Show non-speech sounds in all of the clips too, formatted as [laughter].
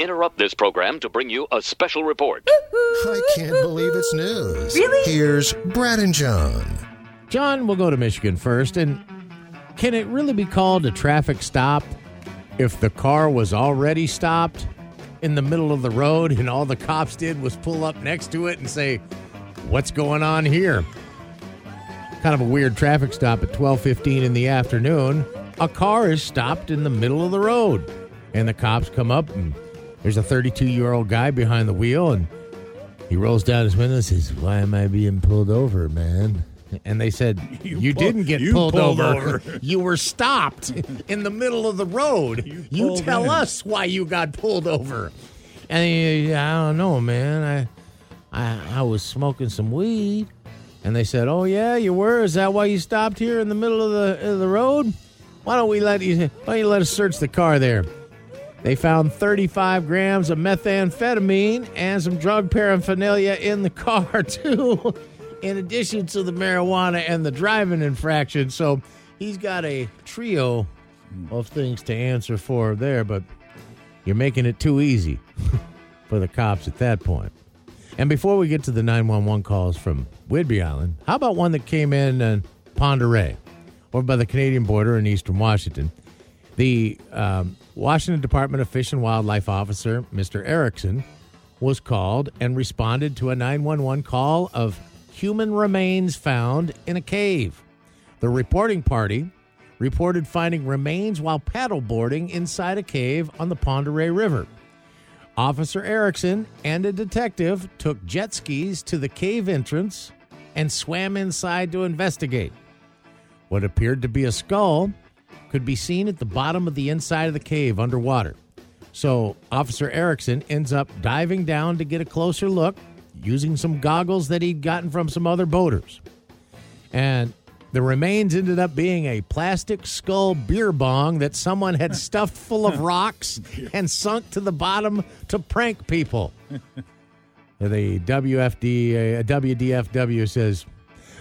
interrupt this program to bring you a special report. I can't believe it's news. Really? Here's Brad and John. John, we'll go to Michigan first. And can it really be called a traffic stop if the car was already stopped in the middle of the road and all the cops did was pull up next to it and say, "What's going on here?" Kind of a weird traffic stop at 12:15 in the afternoon. A car is stopped in the middle of the road, and the cops come up and there's a 32-year-old guy behind the wheel and he rolls down his window and says, "Why am I being pulled over, man?" And they said, [laughs] "You, pull- didn't get you pulled, pulled over. over." [laughs] you were stopped in the middle of the road. You, pulled tell in. us why you got pulled over." And he, I don't know, man. I, I, I was smoking some weed. And they said, "Oh yeah, you were. Is that why you stopped here in the middle of the of the road? Why don't we let you? Why don't you let us search the car there?" They found 35 grams of methamphetamine and some drug paraphernalia in the car, [laughs] too, in addition to the marijuana and the driving infraction. So he's got a trio of things to answer for there, but you're making it too easy [laughs] for the cops at that point. And before we get to the 911 calls from Whidbey Island, how about one that came in in Pend Oreille, over by the Canadian border in eastern Washington? The um, Washington Department of Fish and Wildlife officer, Mr. Erickson, was called and responded to a 911 call of human remains found in a cave. The reporting party reported finding remains while paddleboarding inside a cave on the Pend Oreille River. Officer Erickson and a detective took jet skis to the cave entrance and swam inside to investigate. What appeared to be a skull could be seen at the bottom of the inside of the cave underwater. So, Officer Erickson ends up diving down to get a closer look using some goggles that he'd gotten from some other boaters. And the remains ended up being a plastic skull beer bong that someone had [laughs] stuffed full of rocks and sunk to the bottom to prank people. [laughs] The WFD, uh, WDFW says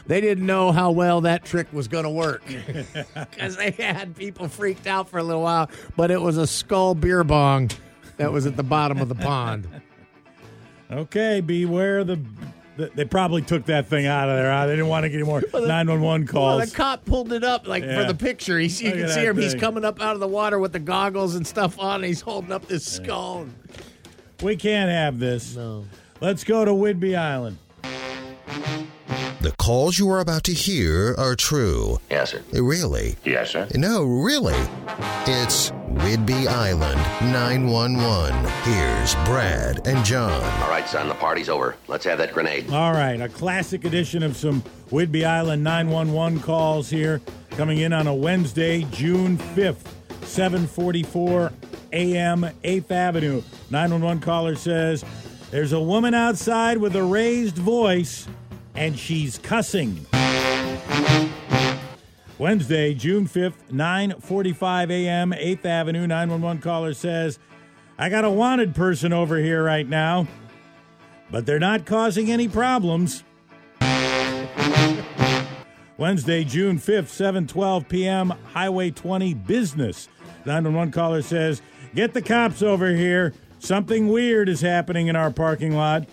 they didn't know how well that trick was going to work [laughs] because they had people freaked out for a little while, but it was a skull beer bong that was at the bottom of the pond. Okay, beware the. the- They probably took that thing out of there. Huh? They didn't want to get any more 911 calls. Well, the cop pulled it up like Yeah. for the picture. He's, you Look can see him. He's coming up out of the water with the goggles and stuff on. And he's holding up this skull. we can't have this. No. Let's go to Whidbey Island. The calls you are about to hear are true. Yes, sir. Really? Yes, sir. No, really. It's Whidbey Island 911. Here's Brad and John. All right, son, the party's over. Let's have that grenade. All right, a classic edition of some Whidbey Island 911 calls here, coming in on a Wednesday, June 5th, 7:44 a.m. 8th Avenue. 911 caller says, "There's a woman outside with a raised voice, and she's cussing." Wednesday, June 5th, 9:45 a.m., 8th Avenue. 911 caller says, "I got a wanted person over here right now." but they're not causing any problems. Wednesday, June 5th, 7:12 p.m., Highway 20 business. 911 caller says, "Get the cops over here. Something weird is happening in our parking lot."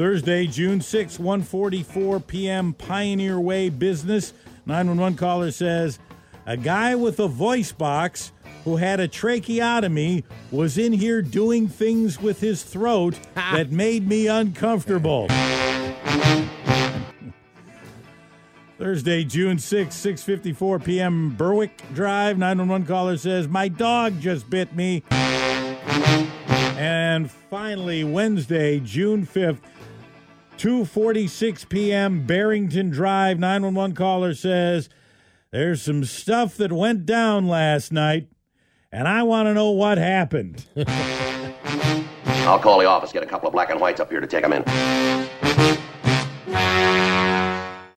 Thursday, June 6, 1:44 p.m., Pioneer Way business. 911 caller says, "A guy with a voice box who had a tracheotomy was in here doing things with his throat [laughs] that made me uncomfortable." Thursday, June 6, 6:54 p.m. Berwick Drive. 911 caller says, "My dog just bit me." And finally, Wednesday, June 5th, 2:46 p.m. Barrington Drive. 911 caller says, "There's some stuff that went down last night, and I want to know what happened." [laughs] I'll call the office, get a couple of black and whites up here to take them in.